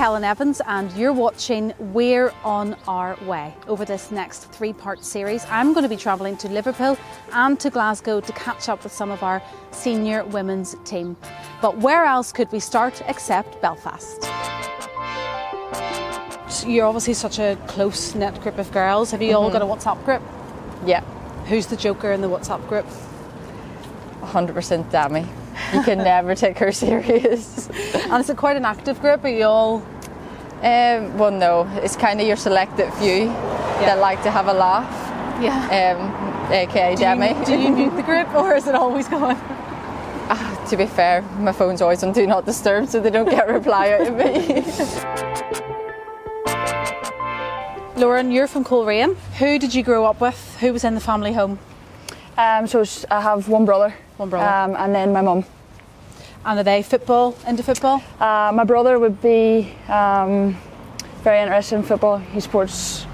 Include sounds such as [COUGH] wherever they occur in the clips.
Helen Evans, and you're watching We're on Our Way. Over this next three part series, I'm going to be travelling to Liverpool and to Glasgow to catch up with some of our senior women's team. But where else could we start except Belfast? You're obviously such a close knit group of girls. Have you all mm-hmm. got a WhatsApp group? Yeah, Who's the joker in the WhatsApp group? 100% Demi. You can [LAUGHS] never take her serious. And is it quite an active group? Are you all Um, well, no, it's kind of your selected few that like to have a laugh, yeah? um, aka Do Demi. you, do you mute the group or is it always going? [LAUGHS] to be fair, my phone's always on Do Not Disturb, so they don't get a reply out of me. [LAUGHS] Lauren, you're from Coleraine. Who did you grow up with? Who was in the family home? Um, so s- I have one brother. One brother. Um, and then my mum. And are they football into football? Uh, my brother would be um, very interested in football. He supports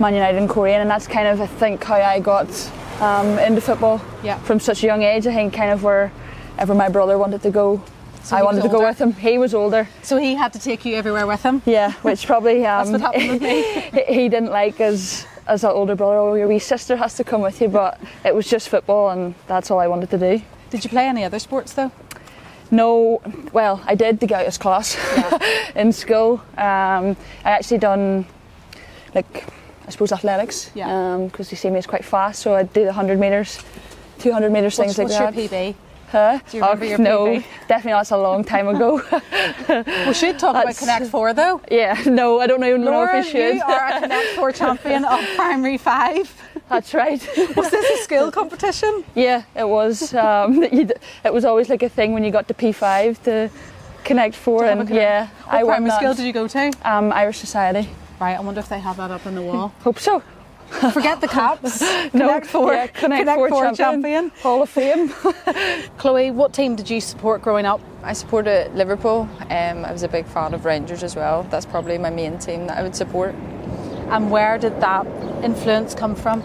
Man United and Coleraine, and that's kind of, I think, how I got um, into football Yeah. from such a young age. I think kind of wherever my brother wanted to go, So I wanted to go with him. He was older, So he had to take you everywhere with him. yeah, which probably [LAUGHS] um, That's what happened with me. [LAUGHS] he didn't like as as an older brother. Oh, your wee sister has to come with you, but it was just football, and that's all I wanted to do. Did you play any other sports though? No, well, I did the of class [LAUGHS] in school. Um, I actually done like I suppose athletics. Yeah. Because you see me as quite fast, so I did the hundred meters, two hundred meters, What's, things like what's that. your PB? Huh? Do you remember oh, your no, [LAUGHS] definitely not. That's a long time ago. [LAUGHS] We should talk about Connect Four though. yeah, no, I don't even know Laura, if we should. you are a Connect Four [LAUGHS] champion of primary five. That's right. Was this a skill competition? yeah, it was. Um, it was always like a thing when you got to P5 to connect four, a and Connect- yeah, What I won primary that. skill did you go to? um, Irish Society. Right, I wonder if they have that up on the wall. Hope so. Forget the caps. [LAUGHS] No, Connect Four, yeah, Connect, Connect Four, Four champion. champion. Hall of Fame. [LAUGHS] Chloe, what team did you support growing up? I supported Liverpool. Um, I was a big fan of Rangers as well. That's probably my main team that I would support. And where did that influence come from?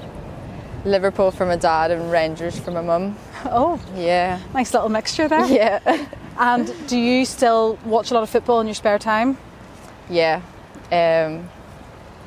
Liverpool from my dad and Rangers from my mum. Oh, Yeah, nice little mixture there. [LAUGHS] yeah, And do you still watch a lot of football in your spare time? yeah. Um,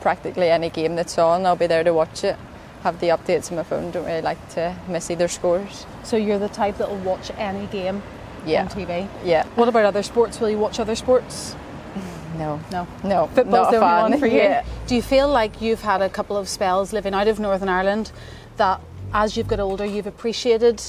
practically any game that's on, I'll be there to watch it. Have the updates on my phone. Don't really like to miss either scores. So you're the type that will watch any game Yeah, on TV. yeah. What about other sports? Will you watch other sports? [SIGHS] No, No. no. Football's not the only one for you. [LAUGHS] Yeah. Do you feel like you've had a couple of spells living out of Northern Ireland that as you've got older you've appreciated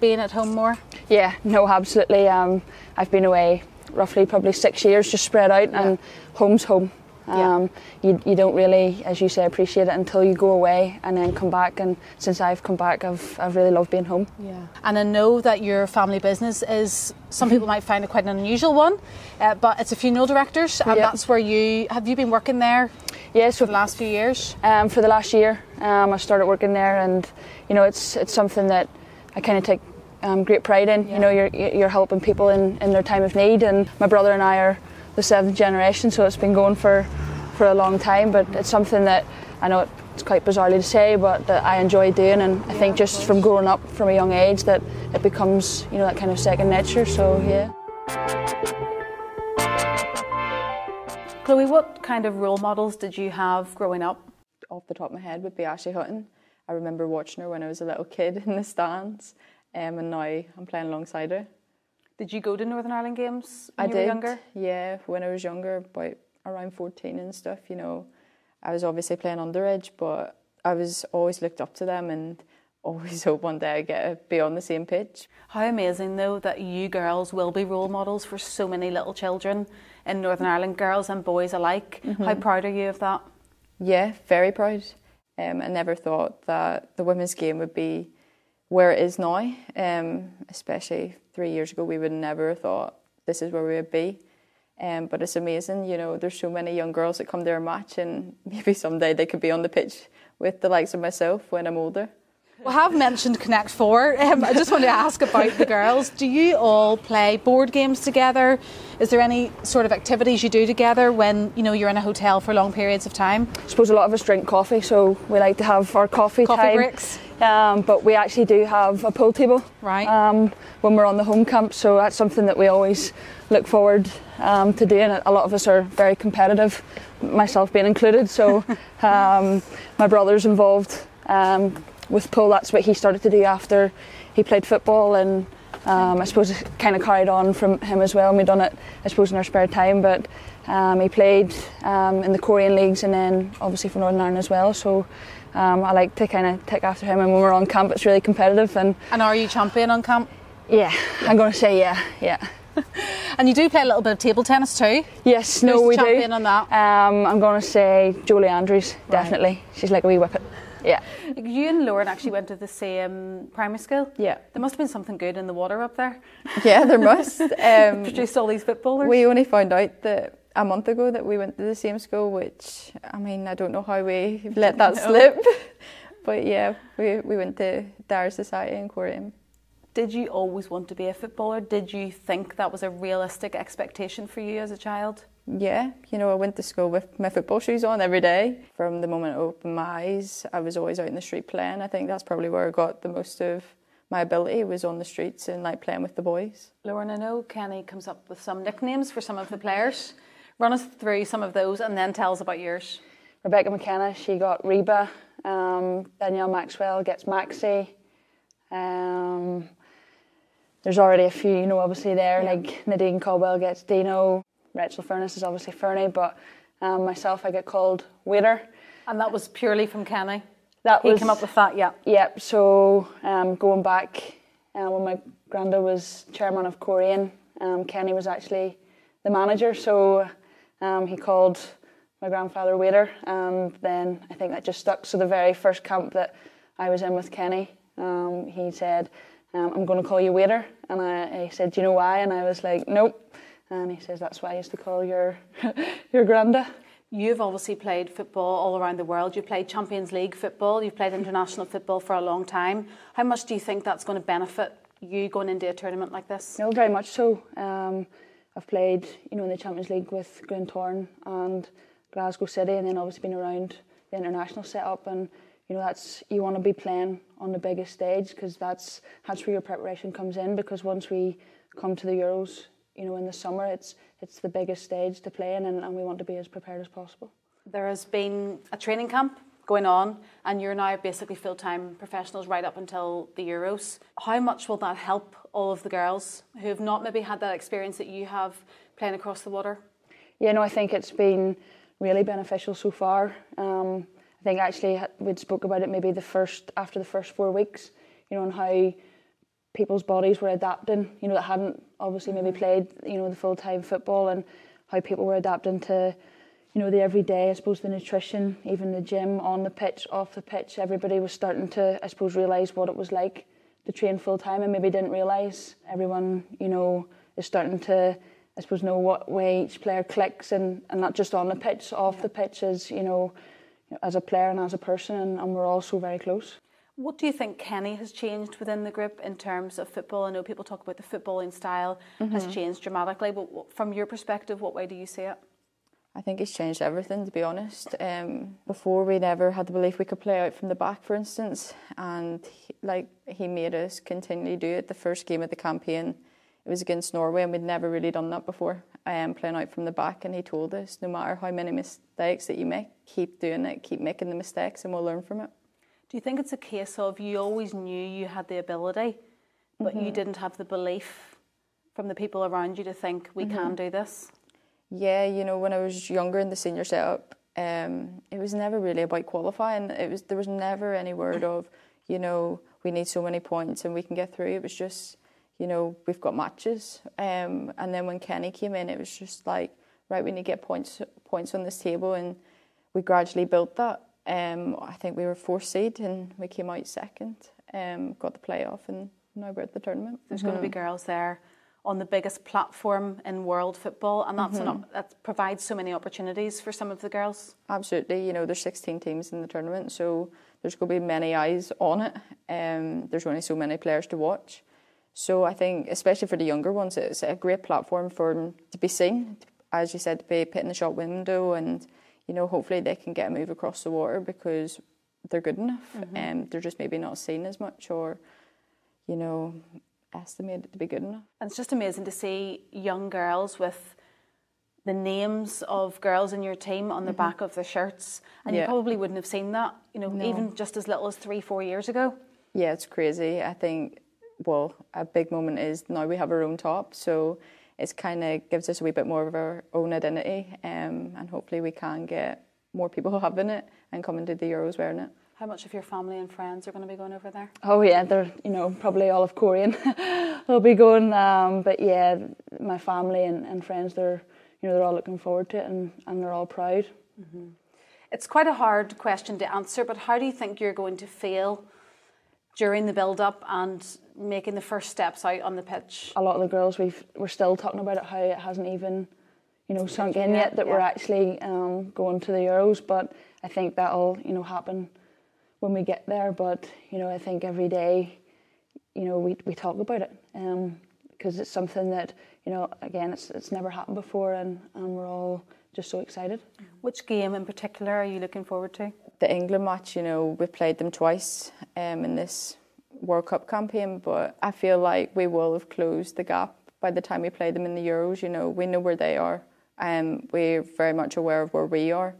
being at home more? yeah, no, absolutely. Um, I've been away roughly probably six years, just spread out, and home's home. Yeah. Um, you, you don't really, as you say, appreciate it until you go away and then come back. And since I've come back, I've, I've really loved being home. Yeah. And I know that your family business is, some people might find it quite an unusual one, uh, but it's a funeral directors, and Yeah. that's where you have you been working there Yes, for the last few years? um, for the last year, um, I started working there, and you know, it's it's something that I kind of take um, great pride in. Yeah. You know, you're you're helping people in, in their time of need, and my brother and I are the seventh generation, so it's been going for for a long time. But it's something that I know it's quite bizarrely to say, but that I enjoy doing, and I think just from growing up from a young age that it becomes you know that kind of second nature. So yeah. Chloe, what kind of role models did you have growing up? Off the top of my head would be Ashley Hutton. I remember watching her when I was a little kid in the stands, um, and now I'm playing alongside her. Did you go to Northern Ireland games when I you did. were younger? Yeah, when I was younger, about around 14 and stuff, you know, I was obviously playing underage, but I was always looked up to them and [LAUGHS] always hope one day I get to be on the same pitch. How amazing, though, that you girls will be role models for so many little children in Northern Ireland, girls and boys alike. How proud are you of that? Yeah, very proud. Um, I never thought that the women's game would be where it is now. Um, especially three years ago, we would never have thought this is where we would be. Um, but it's amazing, you know, there's so many young girls that come to our match, and [LAUGHS] maybe someday they could be on the pitch with the likes of myself when I'm older. We have mentioned Connect Four. Um, I just want to ask about the girls. Do you all play board games together? Is there any sort of activities you do together when you know you're in a hotel for long periods of time? I suppose a lot of us drink coffee, so we like to have our coffee, Coffee time. breaks. Um, but we actually do have a pool table Right. um, when we're on the home camp, so that's something that we always look forward um, to doing. A lot of us are very competitive, myself being included. So [LAUGHS] um, my brother's involved um, with pool. That's what he started to do after he played football, and um, I suppose it kind of carried on from him as well. And we done it, I suppose, in our spare time. But um, he played um, in the Coleraine leagues and then obviously for Northern Ireland as well. So. Um, I like to kind of take after him, and when we're on camp, it's really competitive. And and are you champion on camp? Yeah, I'm going to say yeah, yeah. [LAUGHS] and you do play a little bit of table tennis too. Yes, Who's no, we do. champion on that? Um, I'm going to say Joely Andrews, definitely. She's like a wee whippet. Yeah. [LAUGHS] You and Lauren actually went to the same primary school. Yeah. There must have been something good in the water up there. Yeah, there [LAUGHS] must. Um, Produced all these footballers. we only found out that a month ago that we went to the same school, which I mean I don't know how we [LAUGHS] let that No. slip. but yeah, we we went to Dara Society in Coleraine. Did you always want to be a footballer? Did you think that was a realistic expectation for you as a child? Yeah, you know, I went to school with my football shoes on every day. From the moment I opened my eyes, I was always out in the street playing. I think that's probably where I got the most of my ability was on the streets and like playing with the boys. Lauren, I know Kenny comes up with some nicknames for some of the players. Run us through some of those and then tell us about yours. Rebecca McKenna, she got Reba. Um, Danielle Maxwell gets Maxi. Um, there's already a few, you know, obviously there. Like Nadine Caldwell gets Dino. Rachel Furness is obviously Fernie, but um, myself, I get called Waiter. And that was purely from Kenny. That He was came up with that, yeah. Yep. So um, going back uh, when my granda was chairman of Coleraine, um, Kenny was actually the manager. So um, he called my grandfather waiter, and then I think that just stuck. So the very first camp that I was in with Kenny, um, he said, um, "I'm going to call you waiter," and I, I said, "Do you know why?" And I was like, "Nope." And he says, "That's why I used to call your [LAUGHS] your granda." You've obviously played football all around the world. You've played Champions League football, you've played international football for a long time. How much do you think that's going to benefit you going into a tournament like this? No, very much so. Um, I've played, you know, in the Champions League with Glentoran and Glasgow City, and then obviously been around the international setup. And you know, that's you want to be playing on the biggest stage because that's that's where your preparation comes in. Because once we come to the Euros, you know, in the summer, it's it's the biggest stage to play in, and, and we want to be as prepared as possible. There has been a training camp going on, and you're now basically full time professionals right up until the Euros. How much will that help all of the girls who have not maybe had that experience that you have playing across the water? Yeah, no, I think it's been really beneficial so far. Um, I think actually we'd spoke about it maybe the first after the first four weeks, you know, and how people's bodies were adapting. You know, that hadn't obviously maybe mm-hmm. played, you know, the full time football, and how people were adapting to, you know, the everyday. I suppose the nutrition, even the gym, on the pitch, off the pitch. Everybody was starting to, I suppose, realise what it was like to train full time, and maybe didn't realise. Everyone, you know, is starting to. I suppose know what way each player clicks and, and not just on the pitch, off the pitch as, you know, as a player and as a person and, and we're all so very close. What do you think Kenny has changed within the group in terms of football? I know people talk about the footballing style has changed dramatically, but from your perspective, what way do you see it? I think he's changed everything, to be honest. Um, before, we never had the belief we could play out from the back, for instance, and he, like he made us continually do it. The first game of the campaign, it was against Norway, and we'd never really done that before. Um, playing out from the back, and he told us, no matter how many mistakes that you make, keep doing it, keep making the mistakes, and we'll learn from it. Do you think it's a case of you always knew you had the ability, but you didn't have the belief from the people around you to think we can do this? Yeah, you know, when I was younger in the senior setup, um, it was never really about qualifying. It was there was never any word of, you know, we need so many points and we can get through. It was just, you know, we've got matches. Um, and then when Kenny came in, it was just like, right, we need to get points points on this table, and we gradually built that. Um, I think we were fourth seed and we came out second. Um, got the playoff, and now we're at the tournament. There's going to be girls there on the biggest platform in world football, and that's an op- that provides so many opportunities for some of the girls. Absolutely, you know, there's 16 teams in the tournament, so there's going to be many eyes on it. Um, there's only so many players to watch. So I think, especially for the younger ones, it's a great platform for them to be seen, as you said, to be put in the shop window, and you know, hopefully they can get a move across the water because they're good enough, and they're just maybe not seen as much, or you know, estimate it to be good enough. And it's just amazing to see young girls with the names of girls in your team on the mm-hmm. back of their shirts, and yeah. you probably wouldn't have seen that, you know, no. even just as little as three, four years ago. Yeah, it's crazy. I think, well, a big moment is now we have our own top, so it kind of gives us a wee bit more of our own identity, um, and hopefully we can get more people [LAUGHS] having it and coming to the Euros wearing it. How much of your family and friends are going to be going over there? Oh yeah, they're you know probably all of Coleraine. [LAUGHS] They'll be going, um, but yeah, my family and, and friends they're you know they're all looking forward to it and, and they're all proud. Mm-hmm. It's quite a hard question to answer, but how do you think you're going to feel during the build up and making the first steps out on the pitch? A lot of the girls we've we're still talking about it how it hasn't even you know sunk in yet that yeah. we're actually um, going to the Euros, but I think that'll you know happen when we get there. But you know I think every day you know we we talk about it because um, it's something that you know again it's it's never happened before and, and we're all just so excited. Which game in particular are you looking forward to? The England match. You know we've played them twice um, in this World Cup campaign, but I feel like we will have closed the gap by the time we play them in the Euros. You know, we know where they are. and we're very much aware of where we are,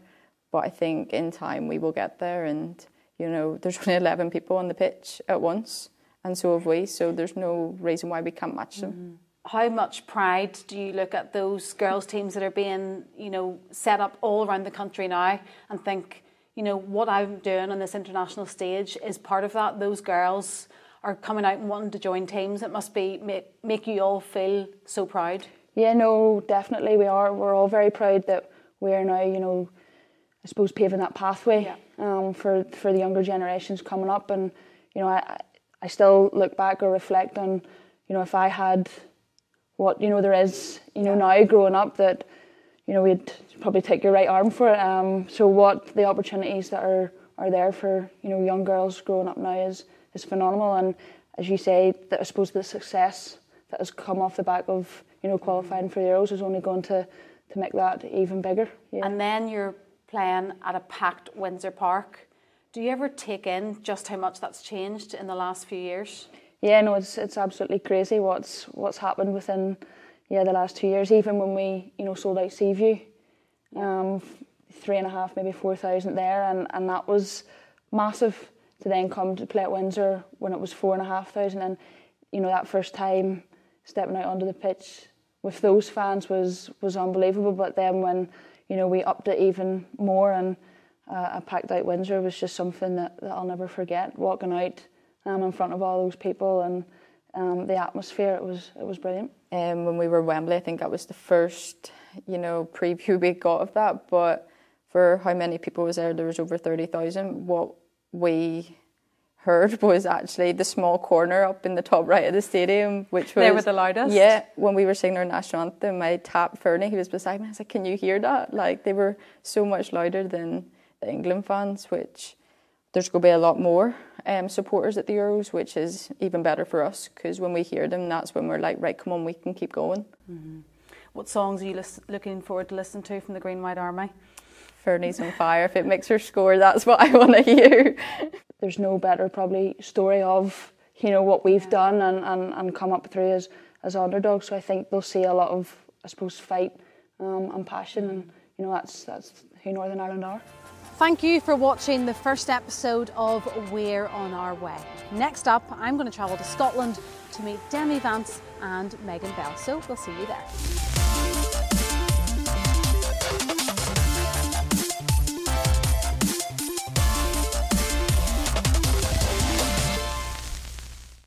but I think in time we will get there. And you know, there's [LAUGHS] only 11 people on the pitch at once, and so have we. So there's no reason why we can't match them. Mm-hmm. How much pride do you look at those girls' teams that are being, you know, set up all around the country now, and think, you know, what I'm doing on this international stage is part of that. Those girls are coming out and wanting to join teams. It must be make, make you all feel so proud. Yeah, no, definitely we are. We're all very proud that we are now, you know, I suppose paving that pathway yeah. um, for for the younger generations coming up. And you know, I I still look back or reflect on, you know, if I had what you know there is, you know, now growing up that, you know, we'd probably take your right arm for it. Um, so what the opportunities that are are there for you know young girls growing up now is is phenomenal. And as you say, that I suppose the success that has come off the back of you know qualifying for the Euros is only going to to make that even bigger. Yeah. And then you're playing at a packed Windsor Park. Do you ever take in just how much that's changed in the last few years? Yeah, no, it's it's absolutely crazy what's what's happened within yeah the last two years. Even when we you know sold out Seaview, um, three and a half maybe four thousand there, and and that was massive to then come to play at Windsor when it was four and a half thousand, and you know that first time stepping out onto the pitch with those fans was was unbelievable. But then when you know we upped it even more and uh, a packed out Windsor was just something that, that I'll never forget. Walking out um, in front of all those people and um, the atmosphere, it was it was brilliant. Um, when we were Wembley, I think that was the first you know preview we got of that. But for how many people was there, there was over thirty thousand. What we heard [LAUGHS] was actually the small corner up in the top right of the stadium, which was they were the loudest. Yeah, when we were singing our national anthem, I tapped Fernie, he was beside me. I was like, "Can you hear that?" Like they were so much louder than the England fans, which there's going to be a lot more um, supporters at the Euros, which is even better for us because when we hear them, that's when we're like, "Right, come on, we can keep going." Mm-hmm. What songs are you lis- looking forward to listen to from the Green White Army? Fernie's on fire. If it makes her score, that's what I [LAUGHS] want to hear. There's no better probably story of you know what we've done and, and, and come up through as as underdogs. So I think they'll see a lot of I suppose fight um, and passion, and you know that's that's who Northern Ireland are. Thank you for watching the first episode of We're on Our Way. Next up, I'm going to travel to Scotland to meet Demi Vance and Megan Bell. So we'll see you there.